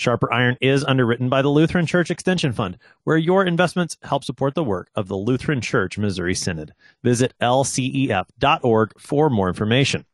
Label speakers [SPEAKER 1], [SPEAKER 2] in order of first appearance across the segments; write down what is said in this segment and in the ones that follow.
[SPEAKER 1] Sharper Iron is underwritten by the Lutheran Church Extension Fund, where your investments help support the work of the Lutheran Church Missouri Synod. Visit lcef.org for more information.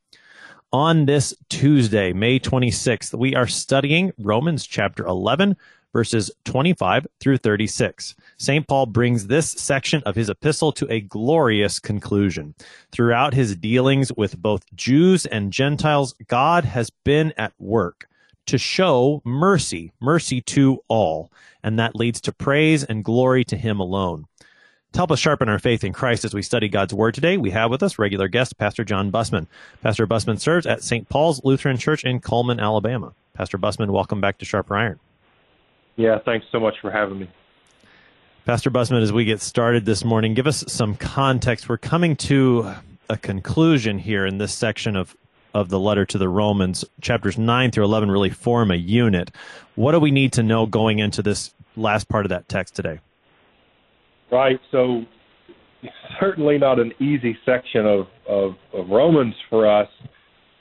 [SPEAKER 1] On this Tuesday, May 26th, we are studying Romans chapter 11, verses 25 through 36. St. Paul brings this section of his epistle to a glorious conclusion. Throughout his dealings with both Jews and Gentiles, God has been at work to show mercy, mercy to all, and that leads to praise and glory to him alone. To help us sharpen our faith in Christ as we study God's Word today, we have with us regular guest Pastor John Busman. Pastor Busman serves at St. Paul's Lutheran Church in Cullman, Alabama. Pastor Busman, welcome back to Sharper Iron.
[SPEAKER 2] Yeah, thanks so much for having me.
[SPEAKER 1] Pastor Busman, as we get started this morning, give us some context. We're coming to a conclusion here in this section of, of the letter to the Romans. Chapters 9 through 11 really form a unit. What do we need to know going into this last part of that text today?
[SPEAKER 2] Right. So, certainly not an easy section of, of, of Romans for us,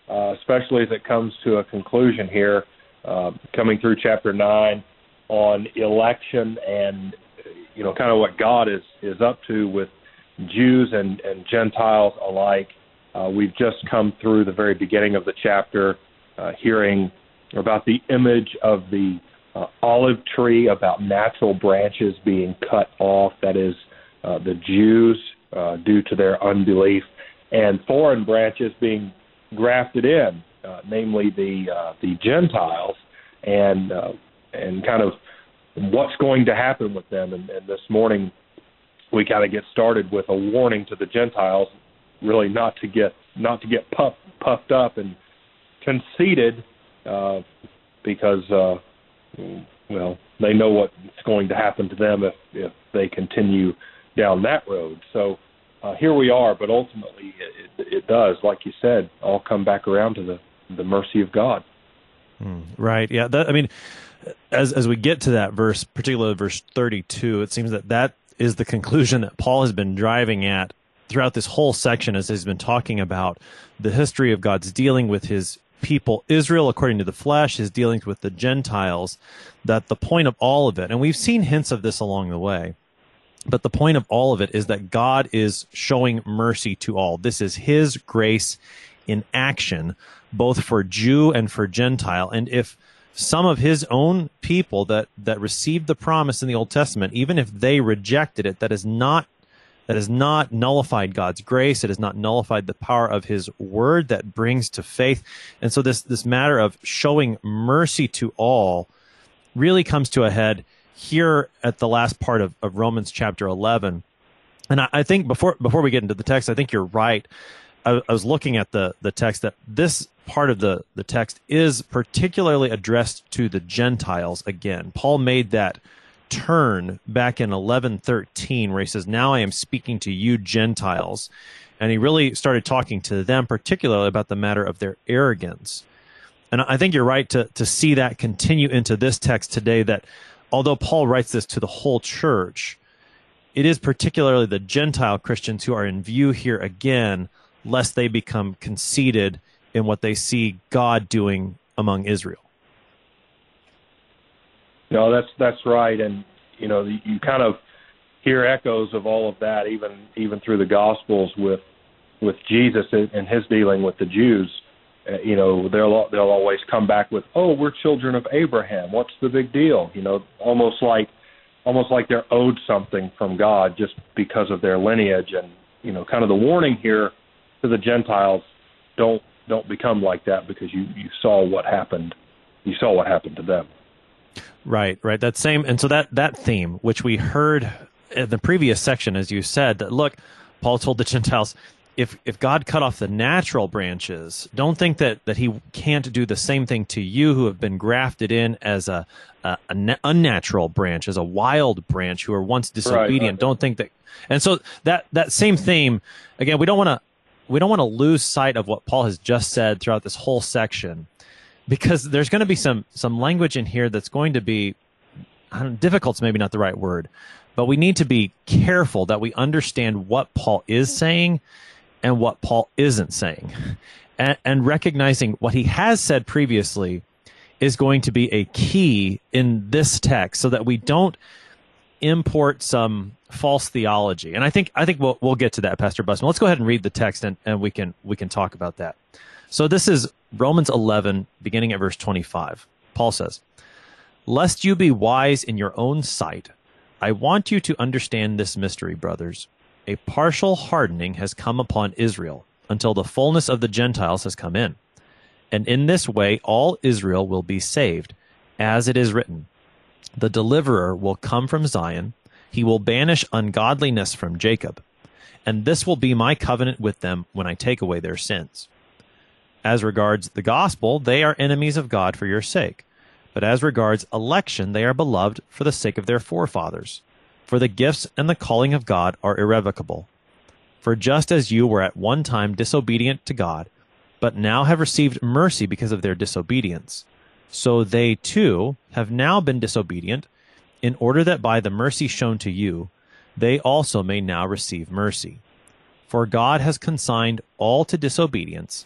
[SPEAKER 2] uh, especially as it comes to a conclusion here, uh, coming through chapter 9 on election and you know kind of what God is is up to with Jews and and Gentiles alike. Uh, we've just come through the very beginning of the chapter, uh, hearing about the image of the uh, olive tree, about natural branches being cut off. That is, uh, the Jews uh, due to their unbelief, and foreign branches being grafted in, uh, namely the uh, the Gentiles, and uh, and kind of what's going to happen with them. And, and this morning, we kind of get started with a warning to the Gentiles, really not to get not to get puffed puffed up and conceited, uh, because uh, well they know what's going to happen to them if if they continue down that road. So. Uh, here we are, but ultimately it, it, does, like you said, all come back around to the the mercy of God.
[SPEAKER 1] Mm, right. Yeah. That, I mean, as as we get to that verse, particularly verse 32, it seems that that is the conclusion that Paul has been driving at throughout this whole section as he's been talking about the history of God's dealing with his people Israel according to the flesh, his dealings with the Gentiles, that the point of all of it, and we've seen hints of this along the way, but the point of all of it is that God is showing mercy to all. This is his grace in action, both for Jew and for Gentile. And if some of his own people that, that received the promise in the Old Testament, even if they rejected it, that is not that has not nullified God's grace. It has not nullified the power of His Word that brings to faith. And so this this matter of showing mercy to all really comes to a head here at the last part of, of Romans chapter eleven. And I, I think before before we get into the text, I think you're right. I, I was looking at the the text that this part of the the text is particularly addressed to the Gentiles again. Paul made that turn back in 1113 where he says now i am speaking to you gentiles. And he really started talking to them particularly about the matter of their arrogance. And i think you're right to, to see that continue into this text today that although paul writes this to the whole church it is particularly the gentile christians who are in view here again lest they become conceited in what they see god doing among israel
[SPEAKER 2] no, that's that's right, and you know you kind of hear echoes of all of that, even even through the Gospels with with Jesus and his dealing with the Jews. Uh, you know, they'll they'll always come back with, "Oh, we're children of Abraham. What's the big deal?" You know, almost like almost like they're owed something from God just because of their lineage, and you know, kind of the warning here to the Gentiles: don't don't become like that because you you saw what happened. You saw what happened to them.
[SPEAKER 1] Right, right. That same, and so that that theme, which we heard in the previous section, as you said, that look, Paul told the Gentiles, if if God cut off the natural branches, don't think that that He can't do the same thing to you who have been grafted in as a, a, a unnatural branch, as a wild branch who are once disobedient. Right, right. Don't think that. And so that that same theme again, we don't want to we don't want to lose sight of what Paul has just said throughout this whole section, because there's going to be some some language in here that's going to be difficult. maybe not the right word, but we need to be careful that we understand what Paul is saying and what Paul isn't saying. And, and, recognizing what he has said previously is going to be a key in this text so that we don't import some false theology. And I think I think we'll we'll get to that, Pastor Busman. Let's go ahead and read the text and, and we can we can talk about that. So this is Romans 11, beginning at verse 25. Paul says, Lest you be wise in your own sight, I want you to understand this mystery, brothers. A partial hardening has come upon Israel until the fullness of the Gentiles has come in. And in this way, all Israel will be saved, as it is written The deliverer will come from Zion, he will banish ungodliness from Jacob. And this will be my covenant with them when I take away their sins. As regards the gospel, they are enemies of God for your sake but as regards election, they are beloved for the sake of their forefathers. For the gifts and the calling of God are irrevocable. For just as you were at one time disobedient to God, but now have received mercy because of their disobedience, so they too have now been disobedient, in order that by the mercy shown to you, they also may now receive mercy. For God has consigned all to disobedience,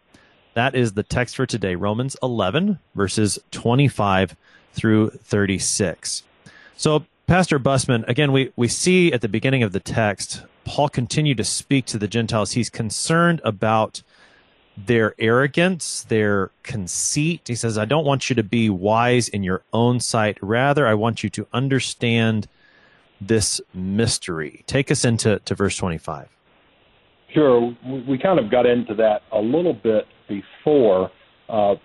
[SPEAKER 1] That is the text for today, Romans 11, verses 25 through 36. So, Pastor Busman, again, we, we see at the beginning of the text, Paul continued to speak to the Gentiles. He's concerned about their arrogance, their conceit. He says, I don't want you to be wise in your own sight. Rather, I want you to understand this mystery. Take us into to verse 25.
[SPEAKER 2] Sure. We kind of got into that a little bit before. Uh,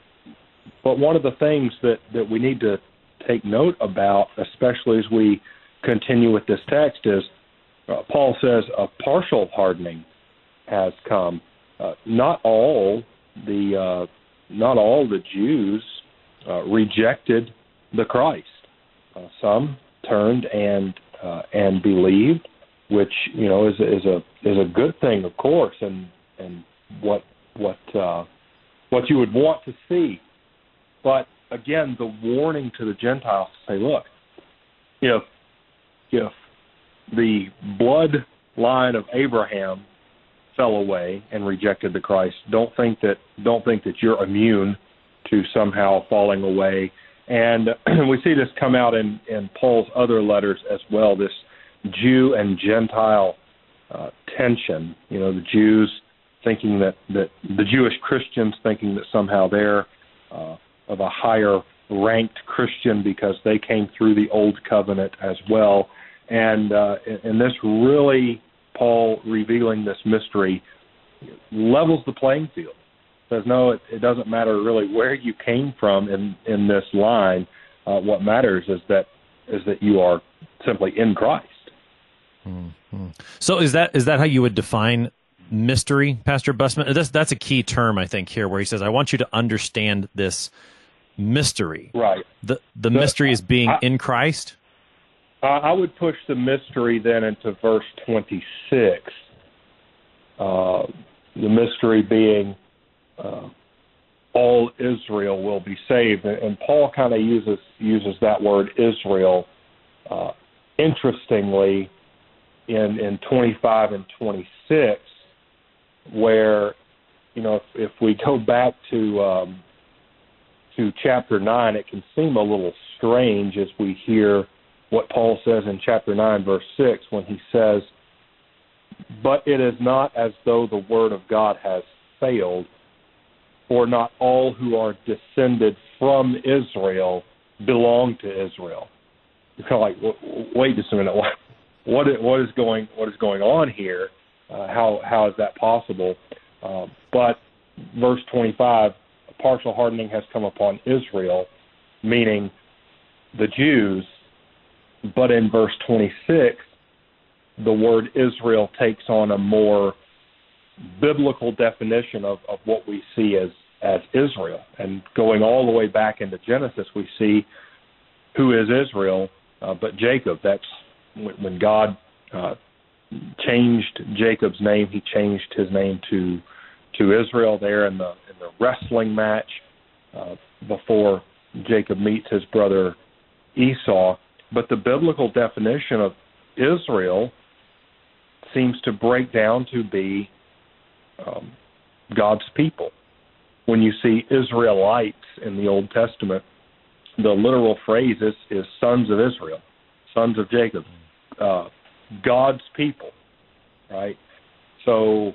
[SPEAKER 2] but one of the things that, that we need to take note about, especially as we continue with this text, is uh, Paul says a partial hardening has come. Uh, not all the uh, not all the Jews uh, rejected the Christ. Uh, some turned and uh, and believed, which you know is is a is a good thing, of course, and and what what what you would want to see. But again the warning to the Gentiles to say, look, if if the blood line of Abraham fell away and rejected the Christ, don't think that don't think that you're immune to somehow falling away. And we see this come out in, in Paul's other letters as well. This Jew and Gentile uh, tension. You know, the Jews thinking that that the Jewish Christians thinking that somehow they're uh, of a higher ranked Christian because they came through the old covenant as well. And uh, and this really, Paul revealing this mystery, levels the playing field. Says no, it, it doesn't matter really where you came from in in this line. Uh, what matters is that is that you are simply in Christ.
[SPEAKER 1] Mm-hmm. So is that is that how you would define mystery, Pastor Busman? That's that's a key term I think here, where he says, "I want you to understand this mystery.
[SPEAKER 2] Right.
[SPEAKER 1] The the, the mystery is being I, in Christ.
[SPEAKER 2] I would push the mystery then into verse twenty six. Uh, the mystery being uh, all Israel will be saved, and Paul kind of uses uses that word Israel. Uh, interestingly, in in twenty five and twenty six, where you know if, if we go back to um, to chapter 9, it can seem a little strange as we hear what Paul says in chapter 9, verse 6, when he says, But it is not as though the word of God has failed, for not all who are descended from Israel belong to Israel. You're kind of like, wait just a minute, what, what is going what is going on here? Uh, how how is that possible? Uh, but verse 25, partial hardening has come upon Israel, meaning the Jews. But in verse 26, the word Israel takes on a more biblical definition of, of what we see as, as Israel. And going all the way back into Genesis, we see who is Israel, uh, but Jacob. That's when, when God uh, changed Jacob's name. He changed his name to to Israel there in the in the wrestling match uh, before Jacob meets his brother Esau. But the biblical definition of Israel seems to break down to be um, God's people. When you see Israelites in the Old Testament, the literal phrase is, is sons of Israel, sons of Jacob, uh, God's people, right? So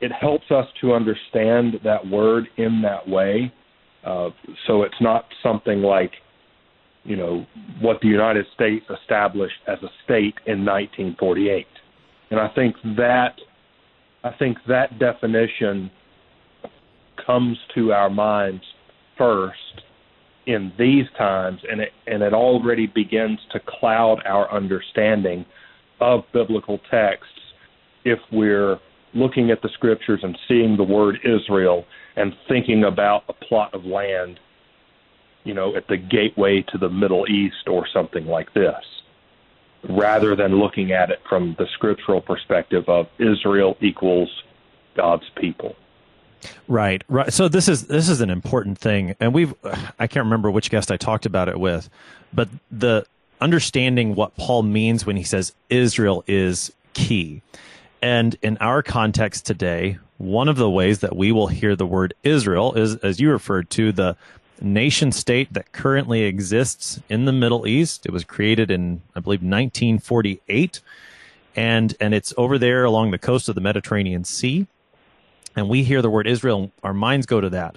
[SPEAKER 2] it helps us to understand that word in that way. Uh, so it's not something like, you know, what the United States established as a state in 1948. And I think that I think that definition comes to our minds first in these times, and it and it already begins to cloud our understanding of biblical texts if we're looking at the scriptures and seeing the word Israel and thinking about a plot of land, you know, at the gateway to the Middle East or something like this rather than looking at it from the scriptural perspective of Israel equals God's people.
[SPEAKER 1] Right, right. So this is this is an important thing, and we've I can't remember which guest I talked about it with, but the understanding what Paul means when he says Israel is key. And in our context today, one of the ways that we will hear the word Israel is, as you referred to, the nation state that currently exists in the Middle East. It was created in, I believe, 1948, and and it's over there along the coast of the Mediterranean Sea. And we hear the word Israel, our minds go to that.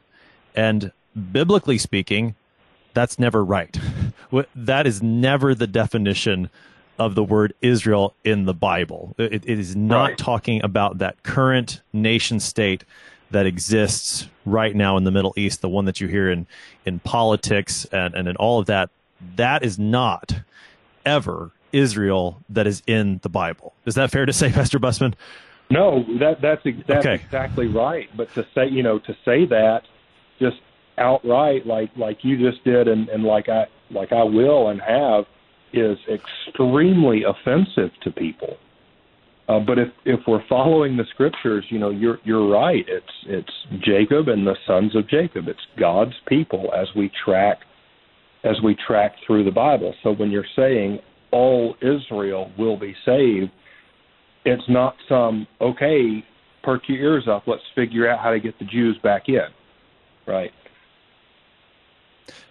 [SPEAKER 1] And biblically speaking, that's never right. that is never the definition of the word Israel in the Bible. it, it is not right. talking about that current nation state that exists right now in the Middle East, the one that you hear in, in politics and, and in all of that, that is not ever Israel that is in the Bible. Is that fair to say, Pastor Busman?
[SPEAKER 2] No, that that's, that's okay. exactly right. But to say you know to say that just outright, like like you just did, and, and like I like I will and have, is extremely offensive to people. Uh, but if if we're following the scriptures, you know, you're you're right. It's it's Jacob and the sons of Jacob. It's God's people as we track as we track through the Bible. So when you're saying all Israel will be saved, it's not some okay, perk your ears up. Let's figure out how to get the Jews back in, right?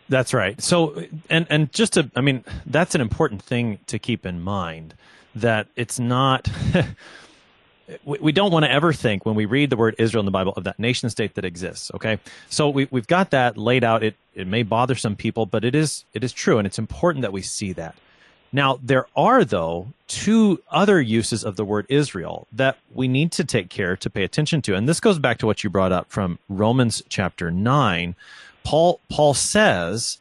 [SPEAKER 1] That's right. So, and and just to, I mean, that's an important thing to keep in mind that it's not. we don't want to ever think when we read the word Israel in the Bible of that nation state that exists. Okay, so we, we've got that laid out. It it may bother some people, but it is it is true, and it's important that we see that. Now there are though two other uses of the word Israel that we need to take care to pay attention to, and this goes back to what you brought up from Romans chapter nine. Paul Paul says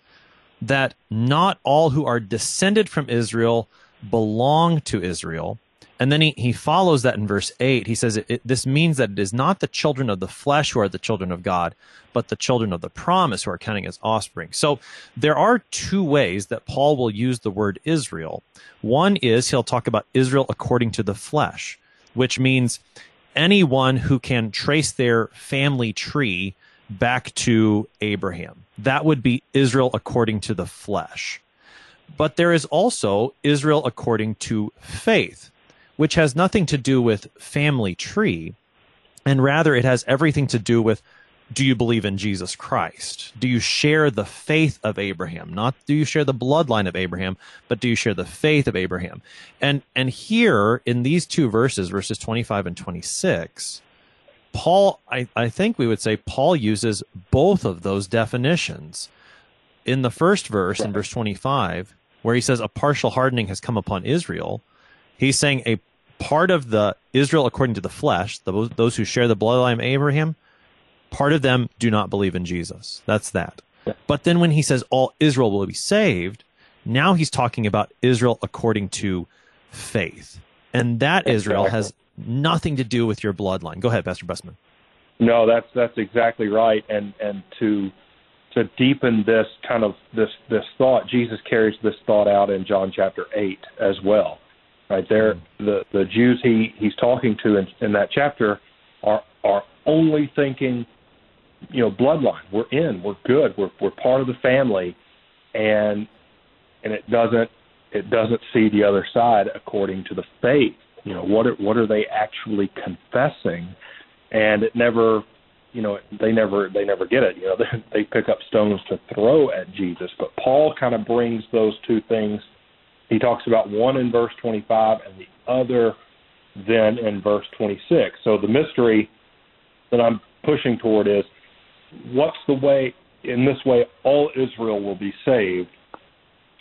[SPEAKER 1] that not all who are descended from Israel belong to Israel. And then he, he follows that in verse 8. He says, it, This means that it is not the children of the flesh who are the children of God, but the children of the promise who are counting as offspring. So there are two ways that Paul will use the word Israel. One is he'll talk about Israel according to the flesh, which means anyone who can trace their family tree back to Abraham. That would be Israel according to the flesh. But there is also Israel according to faith, which has nothing to do with family tree, and rather it has everything to do with do you believe in Jesus Christ? Do you share the faith of Abraham? Not do you share the bloodline of Abraham, but do you share the faith of Abraham? And and here in these two verses, verses 25 and 26, Paul, I, I think we would say Paul uses both of those definitions. In the first verse, in verse 25, where he says a partial hardening has come upon Israel, he's saying a part of the Israel according to the flesh, those, those who share the bloodline of Abraham, part of them do not believe in Jesus. That's that. But then when he says all Israel will be saved, now he's talking about Israel according to faith. And that Israel has nothing to do with your bloodline. Go ahead, Pastor Bussman.
[SPEAKER 2] No, that's that's exactly right. And and to to deepen this kind of this this thought, Jesus carries this thought out in John chapter eight as well. Right there, mm-hmm. the the Jews he he's talking to in, in that chapter are are only thinking, you know, bloodline. We're in. We're good. We're we're part of the family, and and it doesn't it doesn't see the other side according to the faith. You know, what are, what are they actually confessing? And it never, you know, they never they never get it. You know, they, they pick up stones to throw at Jesus. But Paul kind of brings those two things. He talks about one in verse 25 and the other then in verse 26. So the mystery that I'm pushing toward is what's the way in this way all Israel will be saved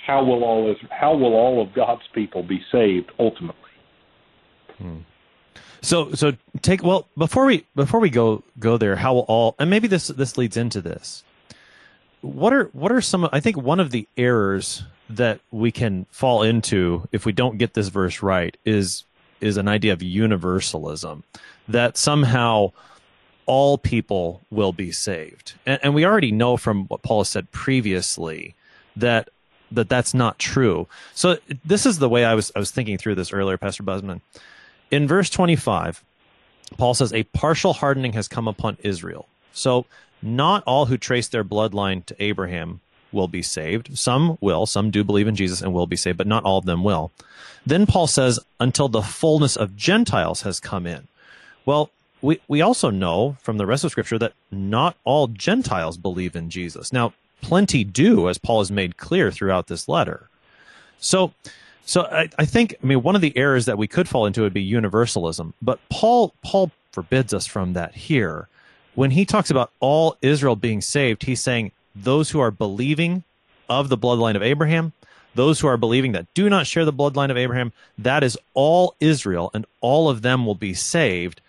[SPEAKER 2] how will all how will all of God's people be saved ultimately?
[SPEAKER 1] Hmm. So so take well before we before we go go there, how will all and maybe this this leads into this. What are what are some I think one of the errors that we can fall into if we don't get this verse right is is an idea of universalism that somehow all people will be saved. And, and we already know from what Paul said previously that that that's not true. So this is the way I was I was thinking through this earlier, Pastor Bussman. In verse 25, Paul says a partial hardening has come upon Israel. So not all who trace their bloodline to Abraham will be saved. Some will, some do believe in Jesus and will be saved, but not all of them will. Then Paul says until the fullness of Gentiles has come in. Well, we, we also know from the rest of scripture that not all Gentiles believe in Jesus. Now, plenty do, as Paul has made clear throughout this letter. So, so I, I, think, I mean, one of the errors that we could fall into would be universalism, but Paul, Paul forbids us from that here. When he talks about all Israel being saved, he's saying those who are believing of the bloodline of Abraham, those who are believing that do not share the bloodline of Abraham, that is all Israel, and all of them will be saved.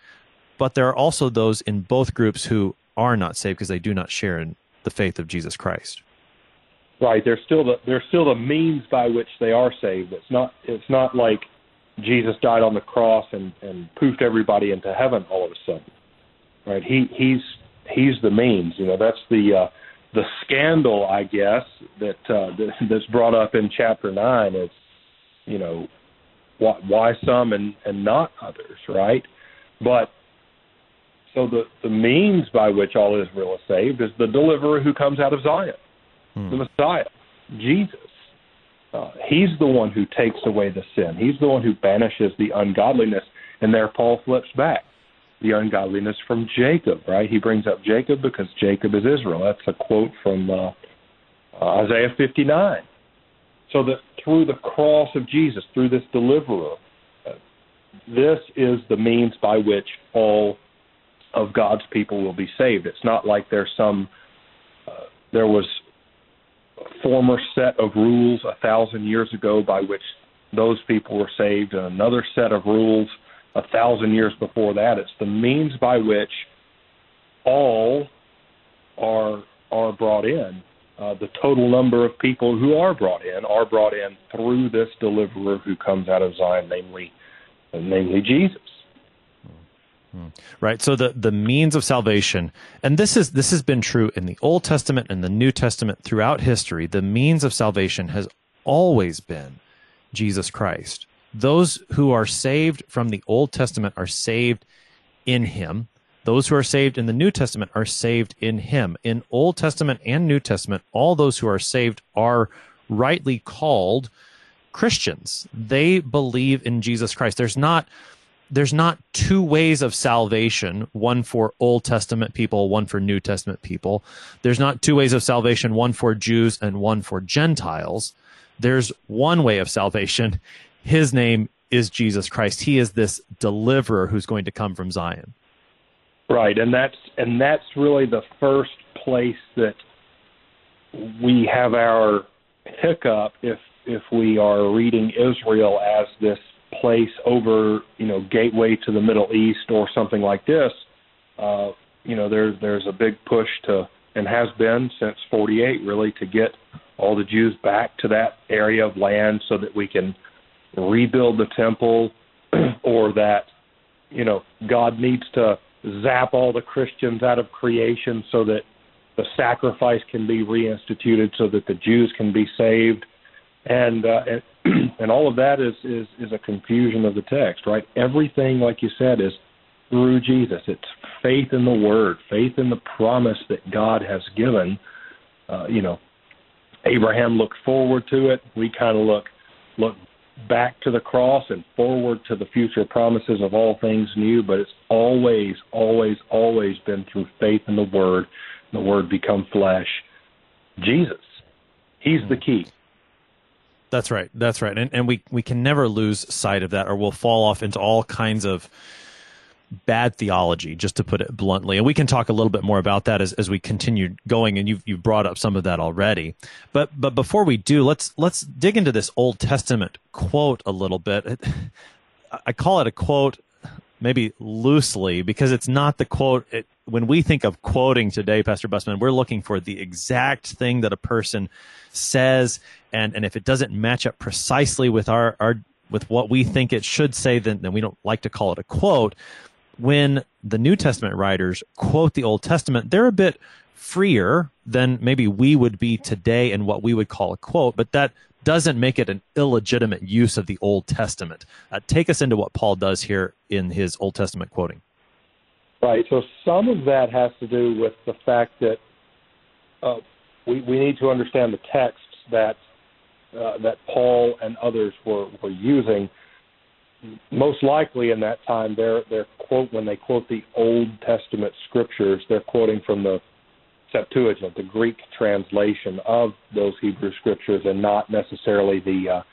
[SPEAKER 1] But there are also those in both groups who are not saved because they do not share in the faith of Jesus Christ.
[SPEAKER 2] Right. There's still the there's still the means by which they are saved. It's not it's not like Jesus died on the cross and and poofed everybody into heaven all of a sudden. Right. He he's he's the means. You know that's the uh, the scandal I guess that, uh, that's brought up in chapter nine is you know why, why some and and not others. Right. But so the, the means by which all Israel is saved is the deliverer who comes out of Zion, hmm. the Messiah, Jesus. Uh, he's the one who takes away the sin. He's the one who banishes the ungodliness. And there Paul flips back the ungodliness from Jacob, right? He brings up Jacob because Jacob is Israel. That's a quote from uh, Isaiah 59. So that through the cross of Jesus, through this deliverer, uh, this is the means by which all of God's people will be saved. It's not like there's some uh, there was a former set of rules a thousand years ago by which those people were saved, and another set of rules a thousand years before that. It's the means by which all are are brought in. Uh, the total number of people who are brought in are brought in through this deliverer who comes out of Zion, namely, namely Jesus.
[SPEAKER 1] Right. So the, the means of salvation, and this is this has been true in the Old Testament and the New Testament throughout history. The means of salvation has always been Jesus Christ. Those who are saved from the Old Testament are saved in him. Those who are saved in the New Testament are saved in him. In Old Testament and New Testament, all those who are saved are rightly called Christians. They believe in Jesus Christ. There's not there's not two ways of salvation, one for Old Testament people, one for New Testament people. There's not two ways of salvation, one for Jews and one for Gentiles. There's one way of salvation. His name is Jesus Christ. He is this deliverer who's going to come from Zion.
[SPEAKER 2] Right, and that's and that's really the first place that we have our hiccup if if we are reading Israel as this place over, you know, gateway to the Middle East or something like this. Uh, you know, there's there's a big push to and has been since 48 really to get all the Jews back to that area of land so that we can rebuild the temple or that you know God needs to zap all the Christians out of creation so that the sacrifice can be reinstituted so that the Jews can be saved. And uh, and, and all of that is, is is a confusion of the text right? Everything like you said is through Jesus. It's faith in the word faith in the promise that God has given. Uh, you know Abraham looked forward to it. We kind of look look back to the cross and forward to the future promises of all things new, but it's always, always, always been through faith in the Word, the Word become flesh. Jesus, He's the key.
[SPEAKER 1] That's right. That's right. And and we we can never lose sight of that, or we'll fall off into all kinds of bad theology, just to put it bluntly. And we can talk a little bit more about that as, as we continue going. And you've, you've brought up some of that already. But, but before we do, let's, let's dig into this Old Testament quote a little bit. I call it a quote maybe loosely because it's not the quote. It, when we think of quoting today, Pastor Bussmann, we're looking for the exact thing that a person says. And, and if it doesn't match up precisely with our, our with what we think it should say, then, then we don't like to call it a quote when the New Testament writers quote the Old Testament, they're a bit freer than maybe we would be today in what we would call a quote, but that doesn't make it an illegitimate use of the Old Testament. Uh, take us into what Paul does here in his Old Testament quoting.
[SPEAKER 2] Right. So some of that has to do with the fact that uh, we, we need to understand the texts that uh, that Paul and others were, were using most likely in that time they're they're quote when they quote the Old Testament scriptures, they're quoting from the Septuagint, the Greek translation of those Hebrew scriptures, and not necessarily the uh,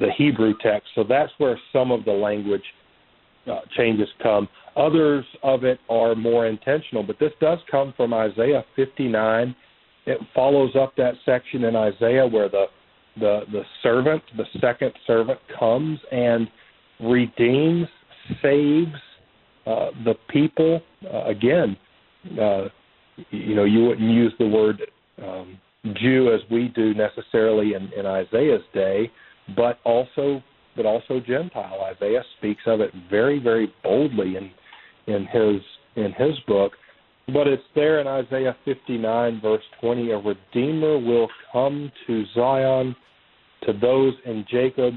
[SPEAKER 2] the Hebrew text. So that's where some of the language uh, changes come. Others of it are more intentional, but this does come from Isaiah 59. It follows up that section in Isaiah where the the the servant, the second servant, comes and redeems, saves uh, the people. Uh, again, uh, you know, you wouldn't use the word um, Jew as we do necessarily in, in Isaiah's day, but also but also Gentile. Isaiah speaks of it very, very boldly in in his in his book. But it's there in Isaiah 59, verse 20 a Redeemer will come to Zion, to those in Jacob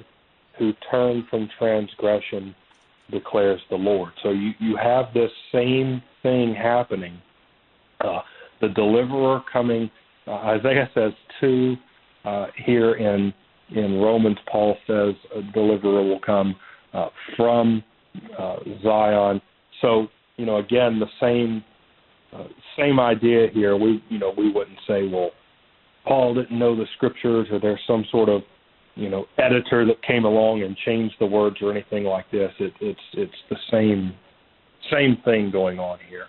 [SPEAKER 2] who turn from transgression, declares the Lord. So you, you have this same thing happening. Uh, the deliverer coming, uh, Isaiah says two uh, here in in Romans. Paul says a deliverer will come uh, from uh, Zion. So you know, again, the same uh, same idea here. We you know we wouldn't say, well, Paul didn't know the scriptures, or there's some sort of you know editor that came along and changed the words or anything like this. It, it's it's the same same thing going on here.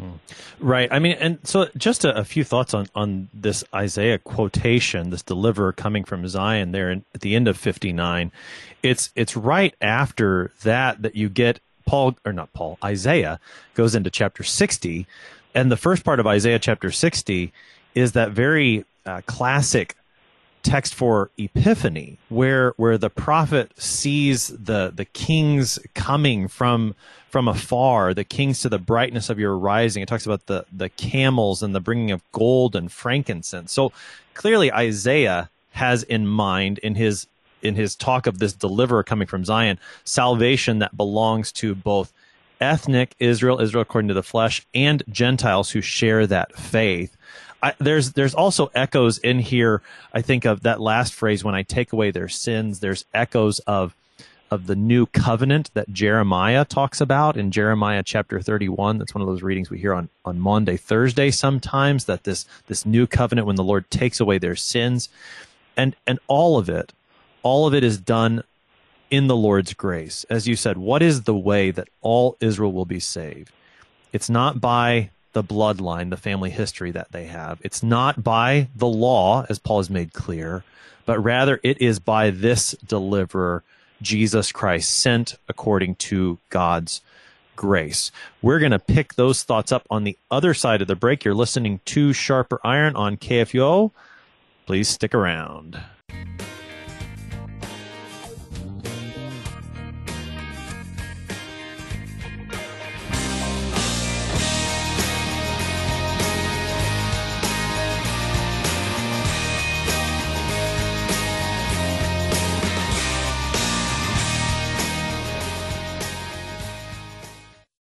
[SPEAKER 1] Hmm. Right. I mean, and so just a, a, few thoughts on, on this Isaiah quotation, this deliverer coming from Zion there in, at the end of 59. It's, it's right after that that you get Paul, or not Paul, Isaiah goes into chapter 60. And the first part of Isaiah chapter 60 is that very uh, classic text for epiphany where where the prophet sees the the kings coming from from afar the kings to the brightness of your rising. It talks about the the camels and the bringing of gold and frankincense. So clearly isaiah has in mind in his in his talk of this deliverer coming from zion salvation that belongs to both ethnic israel israel according to the flesh and gentiles who share that faith I, there's there's also echoes in here. I think of that last phrase when I take away their sins. There's echoes of of the new covenant that Jeremiah talks about in Jeremiah chapter 31. That's one of those readings we hear on, on Monday, Thursday sometimes, that this, this new covenant when the Lord takes away their sins. And, and all of it, all of it is done in the Lord's grace. As you said, what is the way that all Israel will be saved? It's not by the bloodline, the family history that they have. It's not by the law, as Paul has made clear, but rather it is by this deliverer, Jesus Christ, sent according to God's grace. We're going to pick those thoughts up on the other side of the break. You're listening to Sharper Iron on KFUO. Please stick around.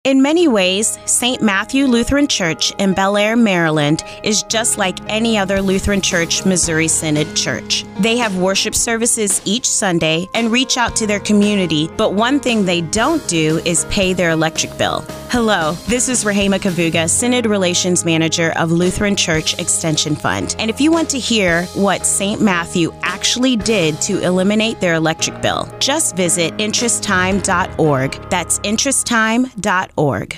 [SPEAKER 3] In many ways, St. Matthew Lutheran Church in Bel Air, Maryland is just like any other Lutheran Church Missouri Synod church. They have worship services each Sunday and reach out to their community, but one thing they don't do is pay their electric bill. Hello, this is Rahema Kavuga, Synod Relations Manager of Lutheran Church Extension Fund. And if you want to hear what St. Matthew actually did to eliminate their electric bill, just visit interesttime.org. That's interesttime.org org.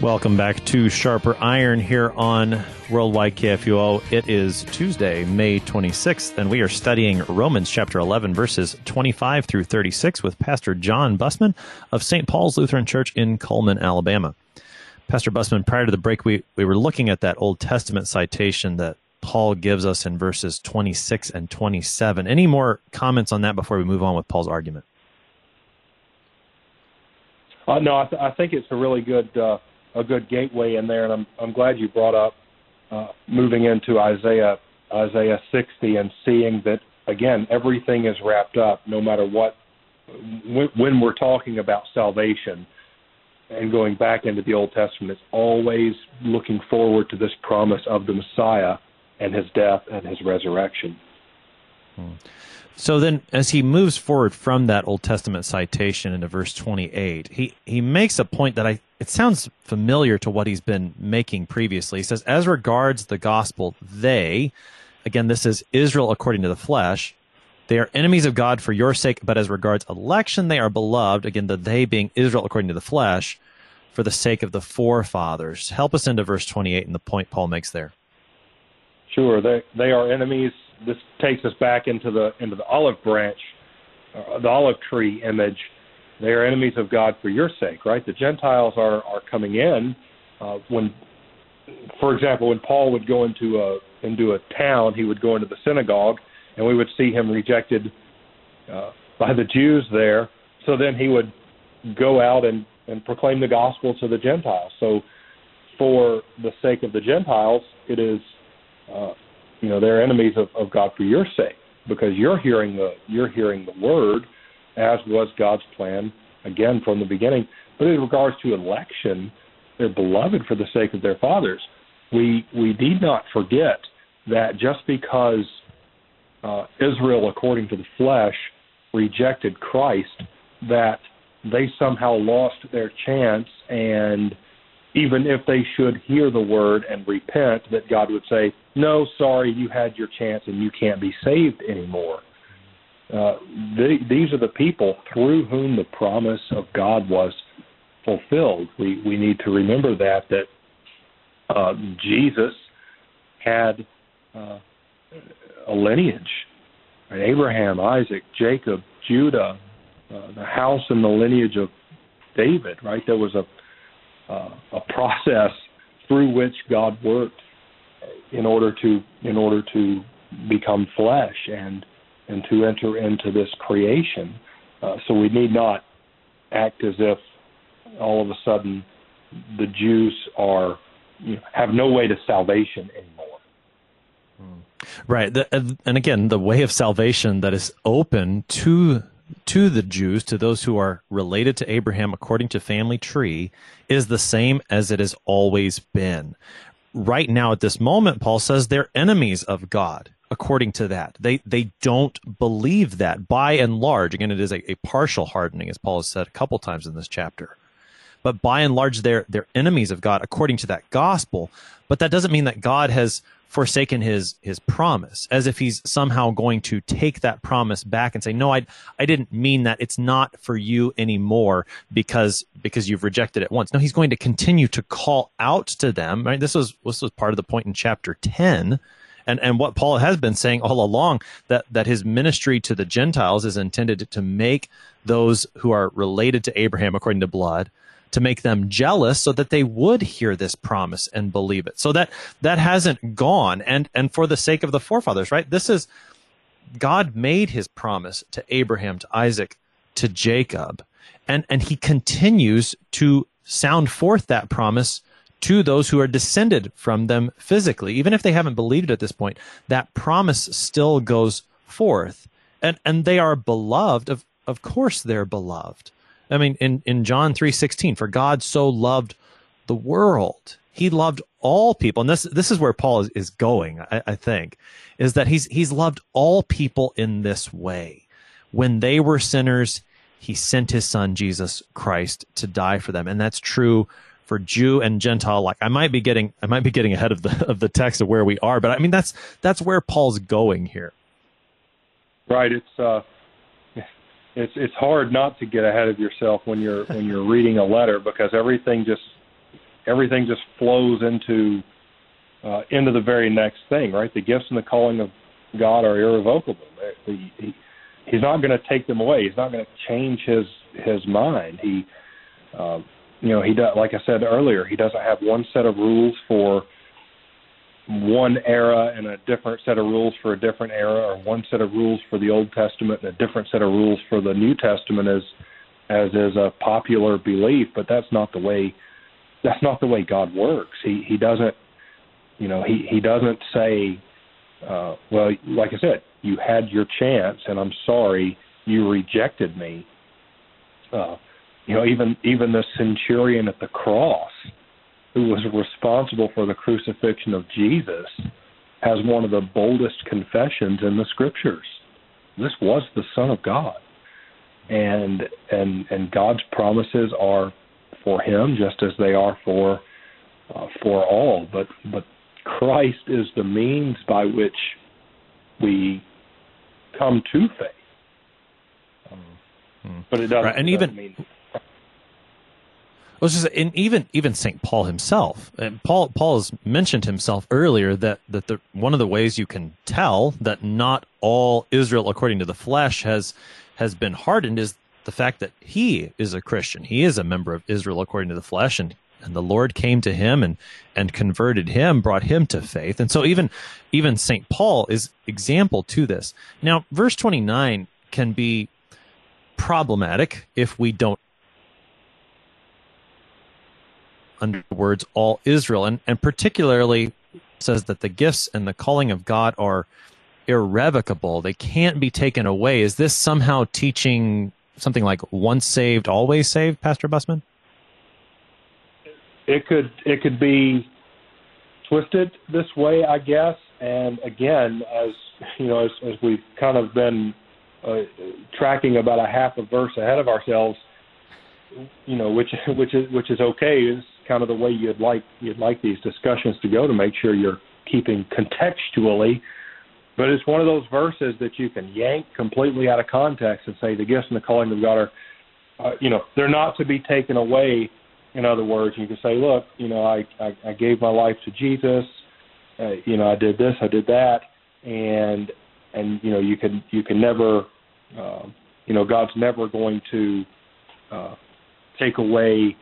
[SPEAKER 1] Welcome back to Sharper Iron here on Worldwide KFUO. It is Tuesday, May 26th, and we are studying Romans chapter 11, verses 25 through 36 with Pastor John Busman of St. Paul's Lutheran Church in Cullman, Alabama. Pastor Busman, prior to the break, we, we were looking at that Old Testament citation that Paul gives us in verses 26 and 27. Any more comments on that before we move on with Paul's argument?
[SPEAKER 2] Uh, no, I, th- I think it's a really good uh, a good gateway in there, and I'm I'm glad you brought up uh, moving into Isaiah Isaiah 60 and seeing that again everything is wrapped up, no matter what. When, we're talking about salvation and going back into the Old Testament, it's always looking forward to this promise of the Messiah and his death and his resurrection.
[SPEAKER 1] Hmm. So then, as he moves forward from that Old Testament citation into verse 28, he, he makes a point that I it sounds familiar to what he's been making previously. He says, As regards the gospel, they, again, this is Israel according to the flesh, they are enemies of God for your sake, but as regards election, they are beloved, again, the they being Israel according to the flesh, for the sake of the forefathers. Help us into verse 28 and the point Paul makes there.
[SPEAKER 2] Sure, they they are enemies this takes us back into the into the olive branch, uh, the olive tree image. They are enemies of God for your sake, right? The Gentiles are are coming in uh, when, for example, when Paul would go into a into a town, he would go into the synagogue, and we would see him rejected uh, by the Jews there. So then he would go out and and proclaim the gospel to the Gentiles. So, for the sake of the Gentiles, it is uh, you know they're enemies of, of God for your sake because you're hearing the you're hearing the word as was God's plan again from the beginning. But in regards to election, they're beloved for the sake of their fathers. We we need not forget that just because uh, Israel, according to the flesh, rejected Christ, that they somehow lost their chance and even if they should hear the word and repent, that God would say, No, sorry, you had your chance and you can't be saved anymore. Uh, they, these are the people through whom the promise of God was fulfilled. We, we need to remember that, that uh, Jesus had uh, a lineage right? Abraham, Isaac, Jacob, Judah, uh, the house and the lineage of David, right? There was a uh, a process through which God worked in order to in order to become flesh and and to enter into this creation. Uh, so we need not act as if all of a sudden the Jews are you know, have no way to salvation anymore.
[SPEAKER 1] Right, the, and again, the way of salvation that is open to to the Jews, to those who are related to Abraham according to family tree, is the same as it has always been. Right now, at this moment, Paul says they're enemies of God according to that. They they don't believe that by and large. Again, it is a, a partial hardening, as Paul has said a couple times in this chapter. But by and large, they're they're enemies of God according to that gospel. But that doesn't mean that God has forsaken his his promise as if he's somehow going to take that promise back and say no I I didn't mean that. It's not for you anymore because because you've rejected it once. No he's going to continue to call out to them right? This was this was part of the point in chapter 10 and and what Paul has been saying all along that that his ministry to the Gentiles is intended to make those who are related to Abraham according to blood to make them jealous so that they would hear this promise and believe it. So that that hasn't gone and and for the sake of the forefathers, right? This is God made his promise to Abraham, to Isaac, to Jacob, and and he continues to sound forth that promise to those who are descended from them physically. Even if they haven't believed at this point, that promise still goes forth. And and they are beloved of of course they're beloved. I mean, in, in John 3.16, for God so loved the world. He loved all people. And this, this is where Paul is, is going, I, I think, is that he's, he's loved all people in this way. When they were sinners, he sent his son, Jesus Christ, to die for them. And that's true for Jew and Gentile Like I might be getting I might be getting ahead of the of the text of where we are, but I mean that's that's where Paul's going here.
[SPEAKER 2] Right. It's uh it's it's hard not to get ahead of yourself when you're when you're reading a letter because everything just everything just flows into uh, into the very next thing, right? The gifts and the calling of God are irrevocable. He, he, he's not going to take them away. He's not going to change his his mind. He, uh, you know, he does. Like I said earlier, he doesn't have one set of rules for one era and a different set of rules for a different era, or one set of rules for the Old Testament and a different set of rules for the New Testament, as as is a popular belief. But that's not the way. That's not the way God works. He he doesn't, you know, he he doesn't say, uh, well, like I said, you had your chance, and I'm sorry you rejected me. Uh, you know, even even the centurion at the cross who was responsible for the crucifixion of Jesus, has one of the boldest confessions in the scriptures. This was the Son of God. And and and God's promises are for him just as they are for uh, for all, but but Christ is the means by which we come to faith. Um, but it doesn't,
[SPEAKER 1] right. and even mean just and even even Saint Paul himself. And Paul Paul has mentioned himself earlier that that the one of the ways you can tell that not all Israel according to the flesh has has been hardened is the fact that he is a Christian. He is a member of Israel according to the flesh and and the Lord came to him and and converted him, brought him to faith. And so even even Saint Paul is example to this. Now, verse 29 can be problematic if we don't under the words all Israel, and, and particularly says that the gifts and the calling of God are irrevocable. They can't be taken away. Is this somehow teaching something like once saved, always saved, Pastor Bussman?
[SPEAKER 2] It could it could be twisted this way, I guess. And again, as you know, as, as we've kind of been uh, tracking about a half a verse ahead of ourselves, you know, which which is which is okay. Is kind of the way you'd like you'd like these discussions to go to make sure you're keeping contextually. But it's one of those verses that you can yank completely out of context and say the gifts and the calling of God are, uh, you know, they're not to be taken away. In other words, you can say, look, you know, I I, I gave my life to Jesus. Uh, you know, I did this, I did that, and and you know, you can you can never, uh, you know, God's never going to uh, take away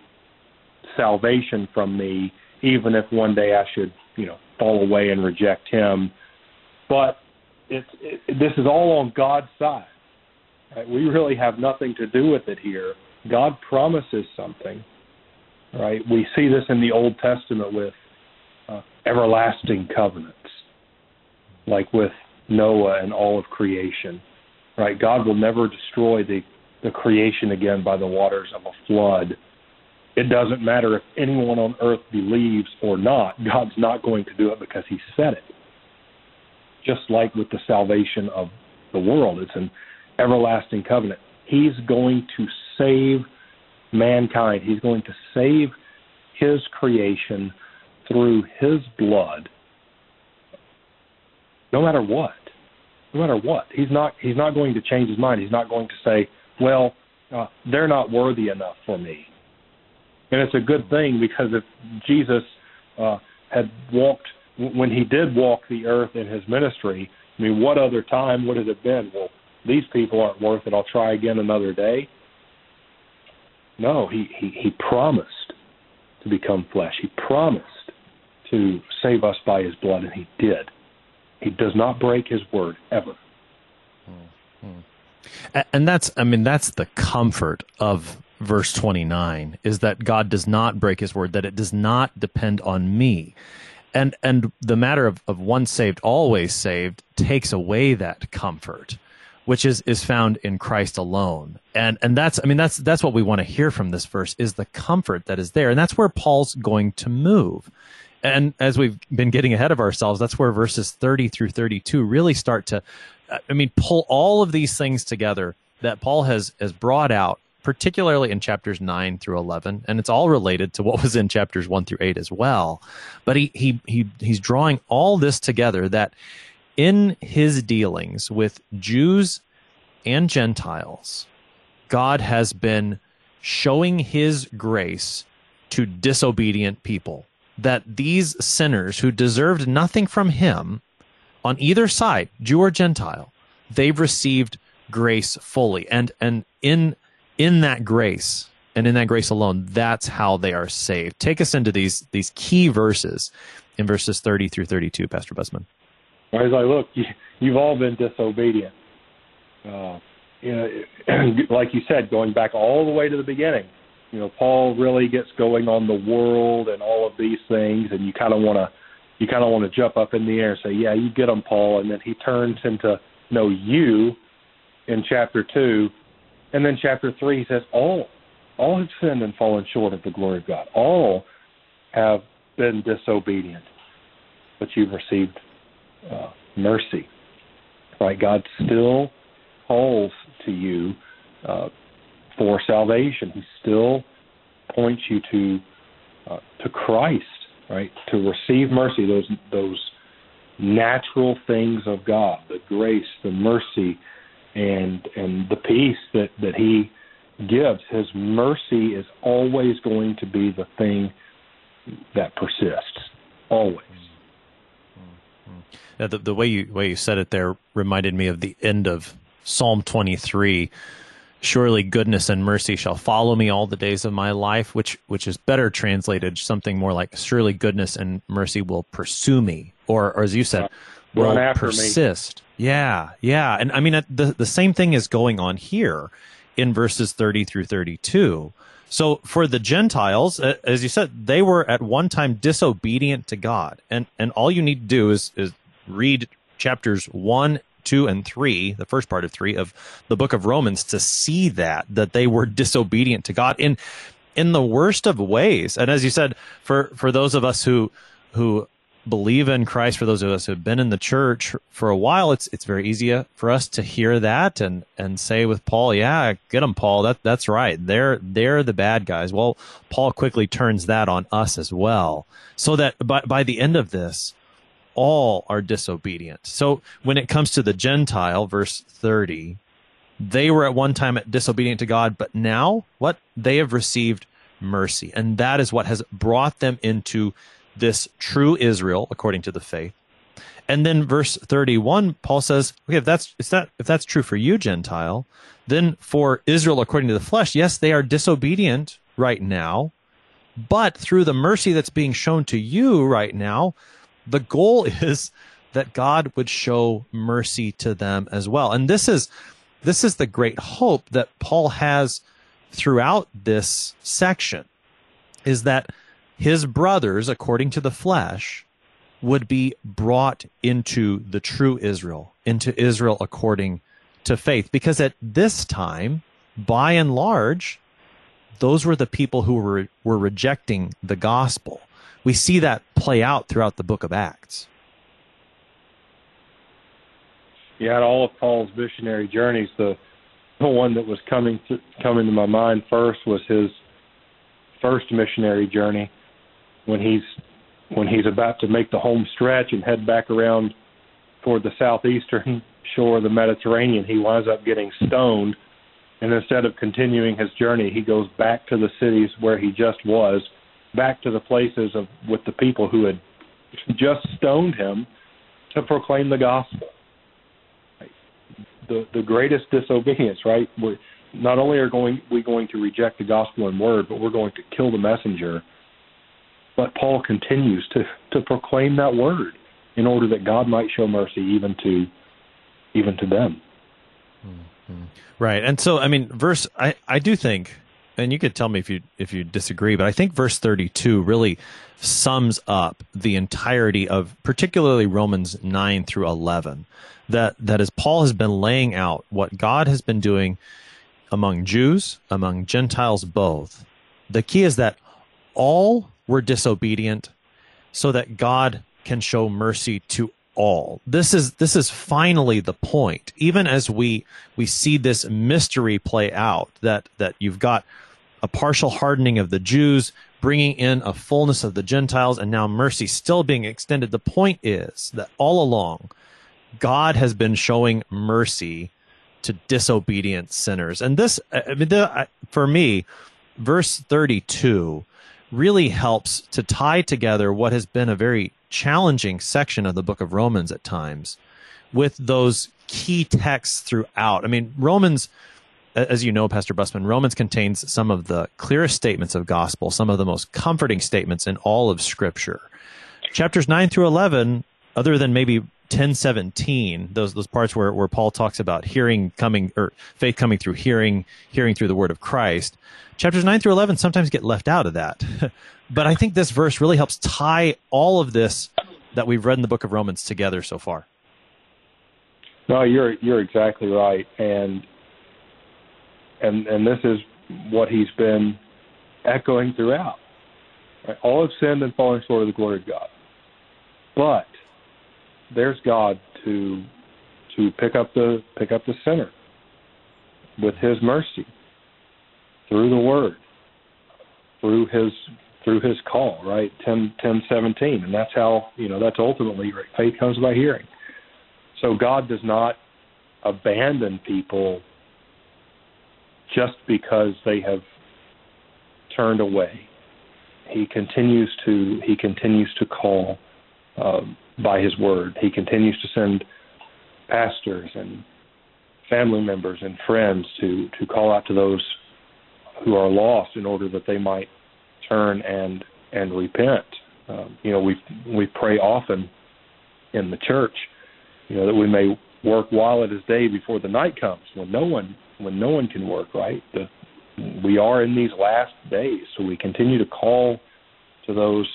[SPEAKER 2] salvation from me, even if one day I should, you know, fall away and reject Him. But it's it, this is all on God's side. Right? We really have nothing to do with it here. God promises something. Right? We see this in the Old Testament with uh, everlasting covenants, like with Noah and all of creation. right? God will never destroy the, the creation again by the waters of a flood. It doesn't matter if anyone on earth believes or not, God's not going to do it because He said it. Just like with the salvation of the world, it's an everlasting covenant. He's going to save mankind, He's going to save His creation through His blood, no matter what no matter what. He's not he's not going to change his mind. He's not going to say, "Well, uh, they're not worthy enough for me." And it's a good thing because if Jesus uh, had walked when he did walk the earth in his ministry, I mean, what other time would it have been? Well, these people aren't worth it. I'll try again another day. No, he he, he promised to become flesh. He promised to save us by his blood, and he did. He does not break his word ever.
[SPEAKER 1] And that's, I mean, that's the comfort of verse 29 is that God does not break his word, that it does not depend on me. And, and the matter of, of once saved, always saved takes away that comfort, which is, is found in Christ alone. And, and that's, I mean, that's, that's what we want to hear from this verse is the comfort that is there. And that's where Paul's going to move and as we've been getting ahead of ourselves, that's where verses 30 through 32 really start to, I mean, pull all of these things together that Paul has, has brought out, particularly in chapters 9 through 11. And it's all related to what was in chapters 1 through 8 as well. But he, he, he, he's drawing all this together that in his dealings with Jews and Gentiles, God has been showing his grace to disobedient people that these sinners who deserved nothing from him on either side, Jew or Gentile, they've received grace fully. And and in in that grace and in that grace alone, that's how they are saved. Take us into these these key verses in verses 30 through 32, Pastor Busman.
[SPEAKER 2] As I look, you, you've all been disobedient. Uh, you know, like you said, going back all the way to the beginning, you know, Paul really gets going on the world and all of these things, and you kind of want to you kind of want to jump up in the air and say, "Yeah, you get them, Paul," and then he turns into to know you in chapter two, and then chapter three he says, "All, all have sinned and fallen short of the glory of God. All have been disobedient, but you've received uh, mercy." Right? God still calls to you uh, for salvation. He still points you to uh, to Christ, right? To receive mercy, those those natural things of God, the grace, the mercy, and and the peace that that He gives. His mercy is always going to be the thing that persists, always.
[SPEAKER 1] Yeah, the, the way you way you said it there reminded me of the end of Psalm 23 surely goodness and mercy shall follow me all the days of my life which which is better translated something more like surely goodness and mercy will pursue me or, or as you said will persist me. yeah yeah and i mean the the same thing is going on here in verses 30 through 32 so for the gentiles as you said they were at one time disobedient to god and and all you need to do is is read chapters 1 two and three, the first part of three of the book of Romans, to see that that they were disobedient to God in in the worst of ways. And as you said, for for those of us who who believe in Christ, for those of us who have been in the church for a while, it's it's very easy uh, for us to hear that and and say with Paul, yeah, get them, Paul. That that's right. They're they're the bad guys. Well, Paul quickly turns that on us as well, so that by by the end of this, all are disobedient. So when it comes to the Gentile, verse 30, they were at one time disobedient to God, but now what? They have received mercy. And that is what has brought them into this true Israel, according to the faith. And then verse 31, Paul says, okay, if that's, if that, if that's true for you, Gentile, then for Israel, according to the flesh, yes, they are disobedient right now, but through the mercy that's being shown to you right now, the goal is that God would show mercy to them as well. And this is this is the great hope that Paul has throughout this section is that his brothers according to the flesh would be brought into the true Israel, into Israel according to faith because at this time, by and large, those were the people who were were rejecting the gospel. We see that play out throughout the book of Acts.
[SPEAKER 2] Yeah, all of Paul's missionary journeys, the the one that was coming to coming to my mind first was his first missionary journey when he's when he's about to make the home stretch and head back around toward the southeastern hmm. shore of the Mediterranean, he winds up getting stoned. And instead of continuing his journey, he goes back to the cities where he just was, back to the places of with the people who had just stoned him to proclaim the gospel. The the greatest disobedience, right? We're, not only are going we going to reject the gospel in word, but we're going to kill the messenger. But Paul continues to to proclaim that word in order that God might show mercy even to even to them.
[SPEAKER 1] Mm-hmm. Right. And so I mean verse I, I do think and you could tell me if you if you disagree, but I think verse 32 really sums up the entirety of particularly Romans 9 through 11 that that as Paul has been laying out what God has been doing among Jews, among Gentiles both. The key is that all were disobedient so that God can show mercy to all. This is this is finally the point. Even as we we see this mystery play out that that you've got a partial hardening of the Jews bringing in a fullness of the Gentiles and now mercy still being extended. The point is that all along God has been showing mercy to disobedient sinners. And this I mean the, for me verse 32 really helps to tie together what has been a very challenging section of the book of Romans at times with those key texts throughout. I mean, Romans, as you know, Pastor Busman, Romans contains some of the clearest statements of gospel, some of the most comforting statements in all of Scripture. Chapters 9 through 11, other than maybe 10 17 those those parts where, where paul talks about hearing coming or faith coming through hearing hearing through the word of christ. Chapters 9 through 11 sometimes get left out of that. But i think this verse really helps tie all of this that we've read in the book of romans together so far.
[SPEAKER 2] No you're you're exactly right. And and and this is what he's been echoing throughout. All have sinned and fallen short of the glory of god. But there's God to to pick up the pick up the sinner with His mercy through the Word, through His through His call, right? 10, 10 17. and that's how you know that's ultimately right? faith comes by hearing. So God does not abandon people just because they have turned away. He continues to he continues to call um, by his word. He continues to send pastors and family members and friends to, to call out to those who are lost in order that they might turn and and repent. Um, you know, we we pray often in the church, you know, that we may work while it is day before the night comes, when no one when no one can work. Right, the, we are in these last days, so we continue to call to those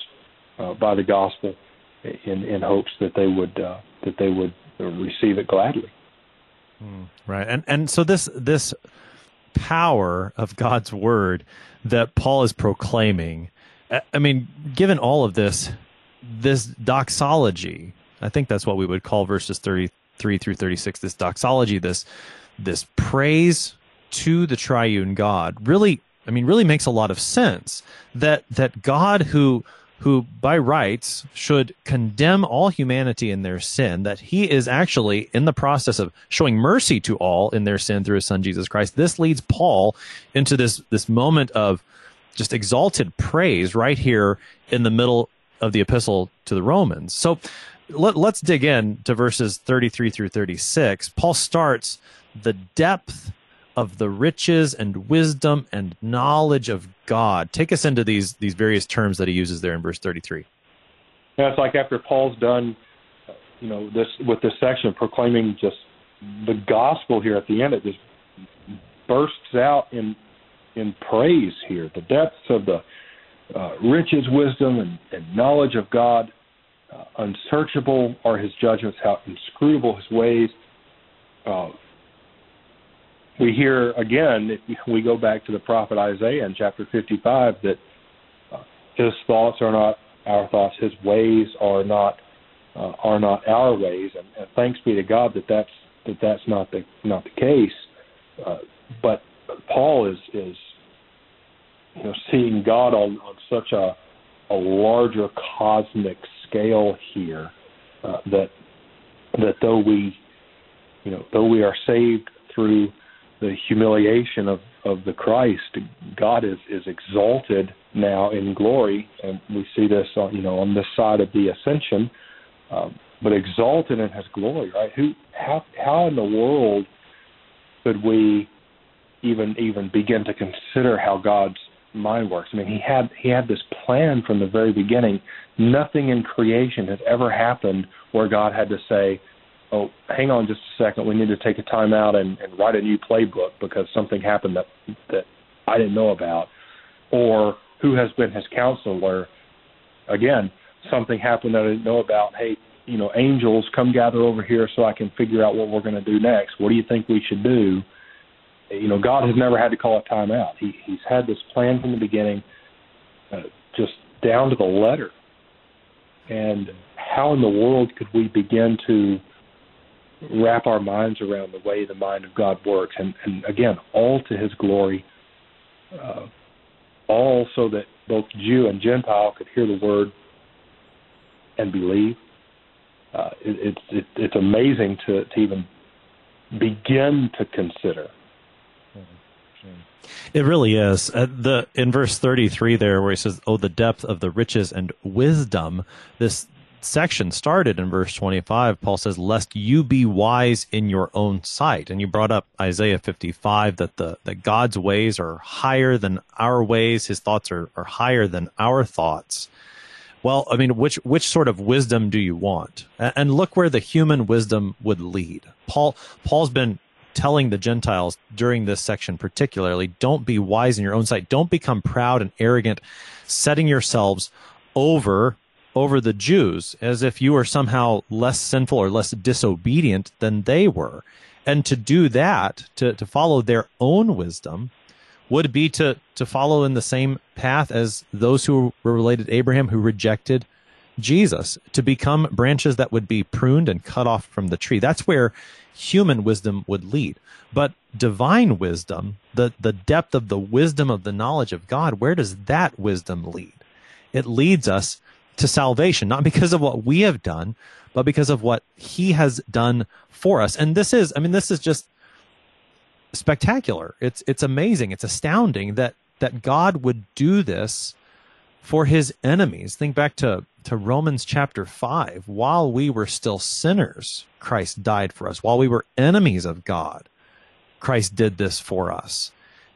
[SPEAKER 2] uh, by the gospel in in hopes that they would uh, that they would receive it gladly.
[SPEAKER 1] Hmm, right, and and so this this power of God's word that Paul is proclaiming. I mean, given all of this, this doxology, I think that's what we would call verses 33 through 36, this doxology, this, this praise to the triune God really, I mean, really makes a lot of sense that, that God who, who by rights should condemn all humanity in their sin, that he is actually in the process of showing mercy to all in their sin through his son Jesus Christ. This leads Paul into this, this moment of just exalted praise right here in the middle of the epistle to the Romans. So let, us dig in to verses 33 through 36. Paul starts the depth of the riches and wisdom and knowledge of God. Take us into these these various terms that he uses there in verse 33.
[SPEAKER 2] Yeah, it's like after Paul's done, you know, this with this section proclaiming just the gospel here at the end, it just bursts out in in praise here. The depths of the uh, riches, wisdom, and, and, knowledge of God. Uh, unsearchable are his judgments, how inscrutable his ways. Uh, we hear again, we go back to the prophet Isaiah in chapter 55, that uh, his thoughts are not our thoughts, his ways are not uh, are not our ways, and, and thanks be to God that that's that that's not the not the case. Uh, but Paul is is you know seeing God on on such a a larger cosmic scale here uh, that that though we you know though we are saved through the humiliation of of the Christ, God is is exalted now in glory, and we see this on you know on this side of the ascension, um, but exalted in His glory, right? Who how how in the world could we even even begin to consider how God's mind works? I mean, He had He had this plan from the very beginning. Nothing in creation has ever happened where God had to say, oh, hang on just a second, we need to take a time out and, and write a new playbook because something happened that that I didn't know about, or who has been his counselor. Again, something happened that I didn't know about. Hey, you know, angels, come gather over here so I can figure out what we're going to do next. What do you think we should do? You know, God has never had to call a time out. He, he's had this plan from the beginning, uh, just down to the letter. And how in the world could we begin to wrap our minds around the way the mind of God works, and, and again, all to His glory, uh, all so that both Jew and Gentile could hear the word and believe. Uh, it, it's it, it's amazing to, to even begin to consider.
[SPEAKER 1] It really is. Uh, the in verse 33 there where he says, "Oh the depth of the riches and wisdom." This section started in verse 25, Paul says, Lest you be wise in your own sight. And you brought up Isaiah 55 that the that God's ways are higher than our ways, his thoughts are, are higher than our thoughts. Well, I mean, which which sort of wisdom do you want? And look where the human wisdom would lead. Paul Paul's been telling the Gentiles during this section particularly, don't be wise in your own sight. Don't become proud and arrogant, setting yourselves over over the Jews as if you were somehow less sinful or less disobedient than they were. And to do that, to, to follow their own wisdom, would be to, to follow in the same path as those who were related to Abraham who rejected Jesus, to become branches that would be pruned and cut off from the tree. That's where human wisdom would lead. But divine wisdom, the, the depth of the wisdom of the knowledge of God, where does that wisdom lead? It leads us to salvation, not because of what we have done, but because of what he has done for us. And this is, I mean, this is just spectacular. It's, it's amazing. It's astounding that, that God would do this for his enemies. Think back to, to Romans chapter 5. While we were still sinners, Christ died for us. While we were enemies of God, Christ did this for us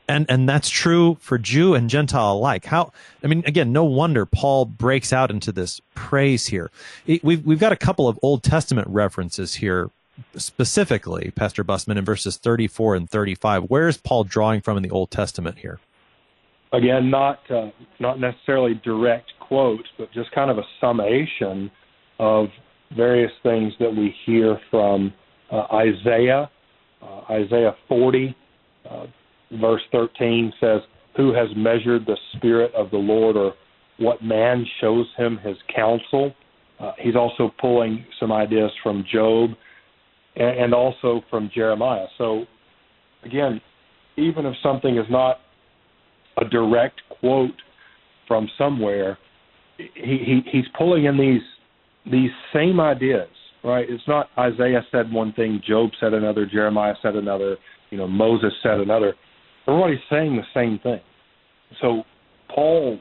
[SPEAKER 1] and and that's true for Jew and Gentile alike. How I mean, again, no wonder Paul breaks out into this praise here. We've we've got a couple of Old Testament references here, specifically, Pastor Busman, in verses thirty four and thirty five. Where is Paul drawing from in the Old Testament here?
[SPEAKER 2] Again, not uh, not necessarily direct quotes, but just kind of a summation of various things that we hear from uh, Isaiah, uh, Isaiah forty. Verse 13 says, Who has measured the Spirit of the Lord, or what man shows him his counsel? Uh, he's also pulling some ideas from Job and, and also from Jeremiah. So, again, even if something is not a direct quote from somewhere, he, he he's pulling in these these same ideas, right? It's not Isaiah said one thing, Job said another, Jeremiah said another, you know, Moses said another everybody's saying the same thing. So Paul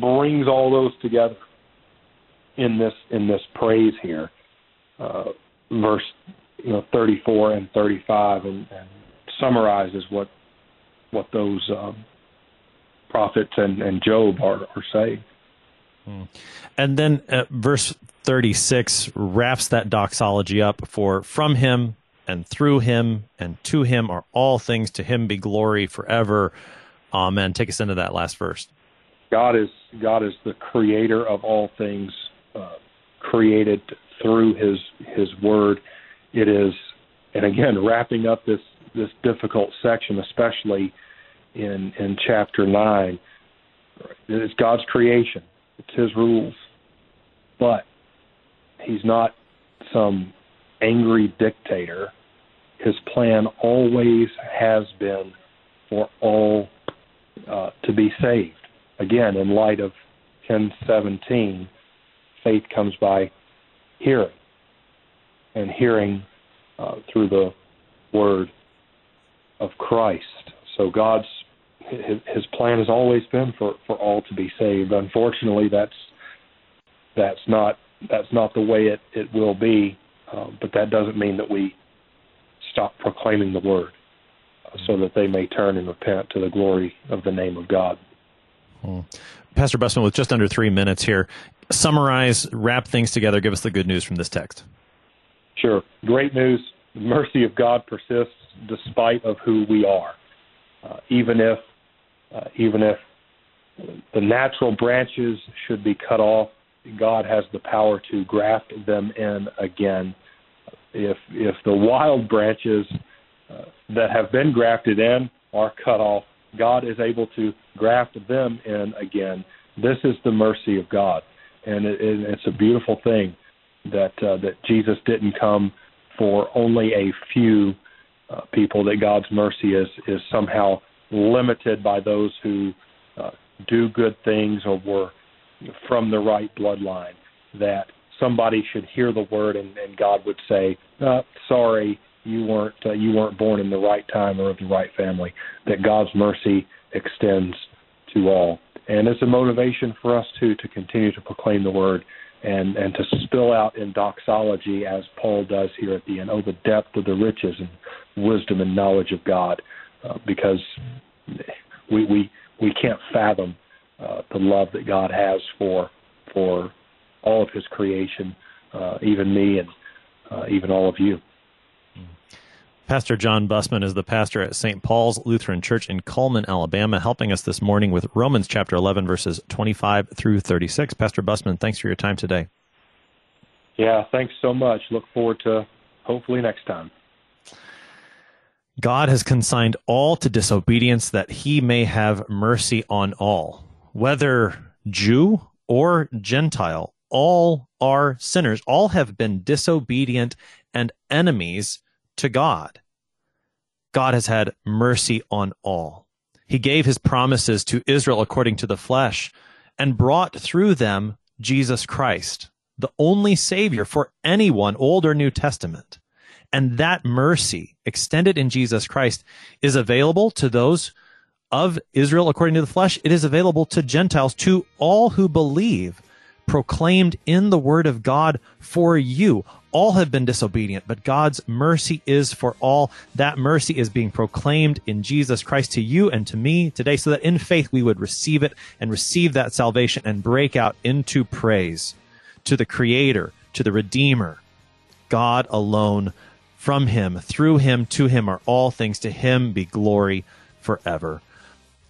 [SPEAKER 2] brings all those together in this in this praise here, uh, verse you know 34 and 35, and, and summarizes what what those um, prophets and, and Job are, are saying.
[SPEAKER 1] Hmm. And then uh, verse 36 wraps that doxology up for from him and through him and to him are all things. To him be glory forever. Amen. Take us into that last verse.
[SPEAKER 2] God is God is the creator of all things, uh, created through His His Word. It is, and again, wrapping up this this difficult section, especially in in chapter nine. It's God's creation. It's His rules, but He's not some angry dictator. His plan always has been for all uh, to be saved. Again, in light of 1017, faith comes by hearing, and hearing uh, through the word of Christ. So God's his, plan has always been for, for all to be saved. Unfortunately, that's that's not that's not the way it, it will be. Um, but that doesn't mean that we stop proclaiming the word, uh, so that they may turn and repent to the glory of the name of God.
[SPEAKER 1] Hmm. Pastor Busman, with just under three minutes here, summarize, wrap things together, give us the good news from this text.
[SPEAKER 2] Sure. Great news. The mercy of God persists despite of who we are. Uh, even if uh, even if the natural branches should be cut off, God has the power to graft them in again. If if the wild branches uh, that have been grafted in are cut off, God is able to graft them in again. This is the mercy of God, and it, it, it's a beautiful thing that uh, that Jesus didn't come for only a few uh, people. That God's mercy is is somehow limited by those who uh, do good things or were from the right bloodline. That somebody should hear the word and, and God would say, uh, "Sorry, you weren't uh, you weren't born in the right time or of the right family." That God's mercy extends to all, and it's a motivation for us too to continue to proclaim the word and and to spill out in doxology as Paul does here at the end. Oh, the depth of the riches and wisdom and knowledge of God, uh, because we we we can't fathom uh, the love that God has for for all of His creation, uh, even me and uh, even all of you.
[SPEAKER 1] Pastor John Busman is the pastor at St. Paul's Lutheran Church in Cullman, Alabama, helping us this morning with Romans chapter 11, verses 25 through 36. Pastor Busman, thanks for your time today.
[SPEAKER 2] Yeah, thanks so much. Look forward to hopefully next time.
[SPEAKER 1] God has consigned all to disobedience that he may have mercy on all, whether Jew or Gentile. All are sinners. All have been disobedient and enemies to God. God has had mercy on all. He gave his promises to Israel according to the flesh and brought through them Jesus Christ, the only Savior for anyone, Old or New Testament. And that mercy extended in Jesus Christ is available to those of Israel according to the flesh. It is available to Gentiles, to all who believe, proclaimed in the word of God for you. All have been disobedient, but God's mercy is for all. That mercy is being proclaimed in Jesus Christ to you and to me today, so that in faith we would receive it and receive that salvation and break out into praise to the Creator, to the Redeemer, God alone from him, through him, to him are all things. To him be glory forever.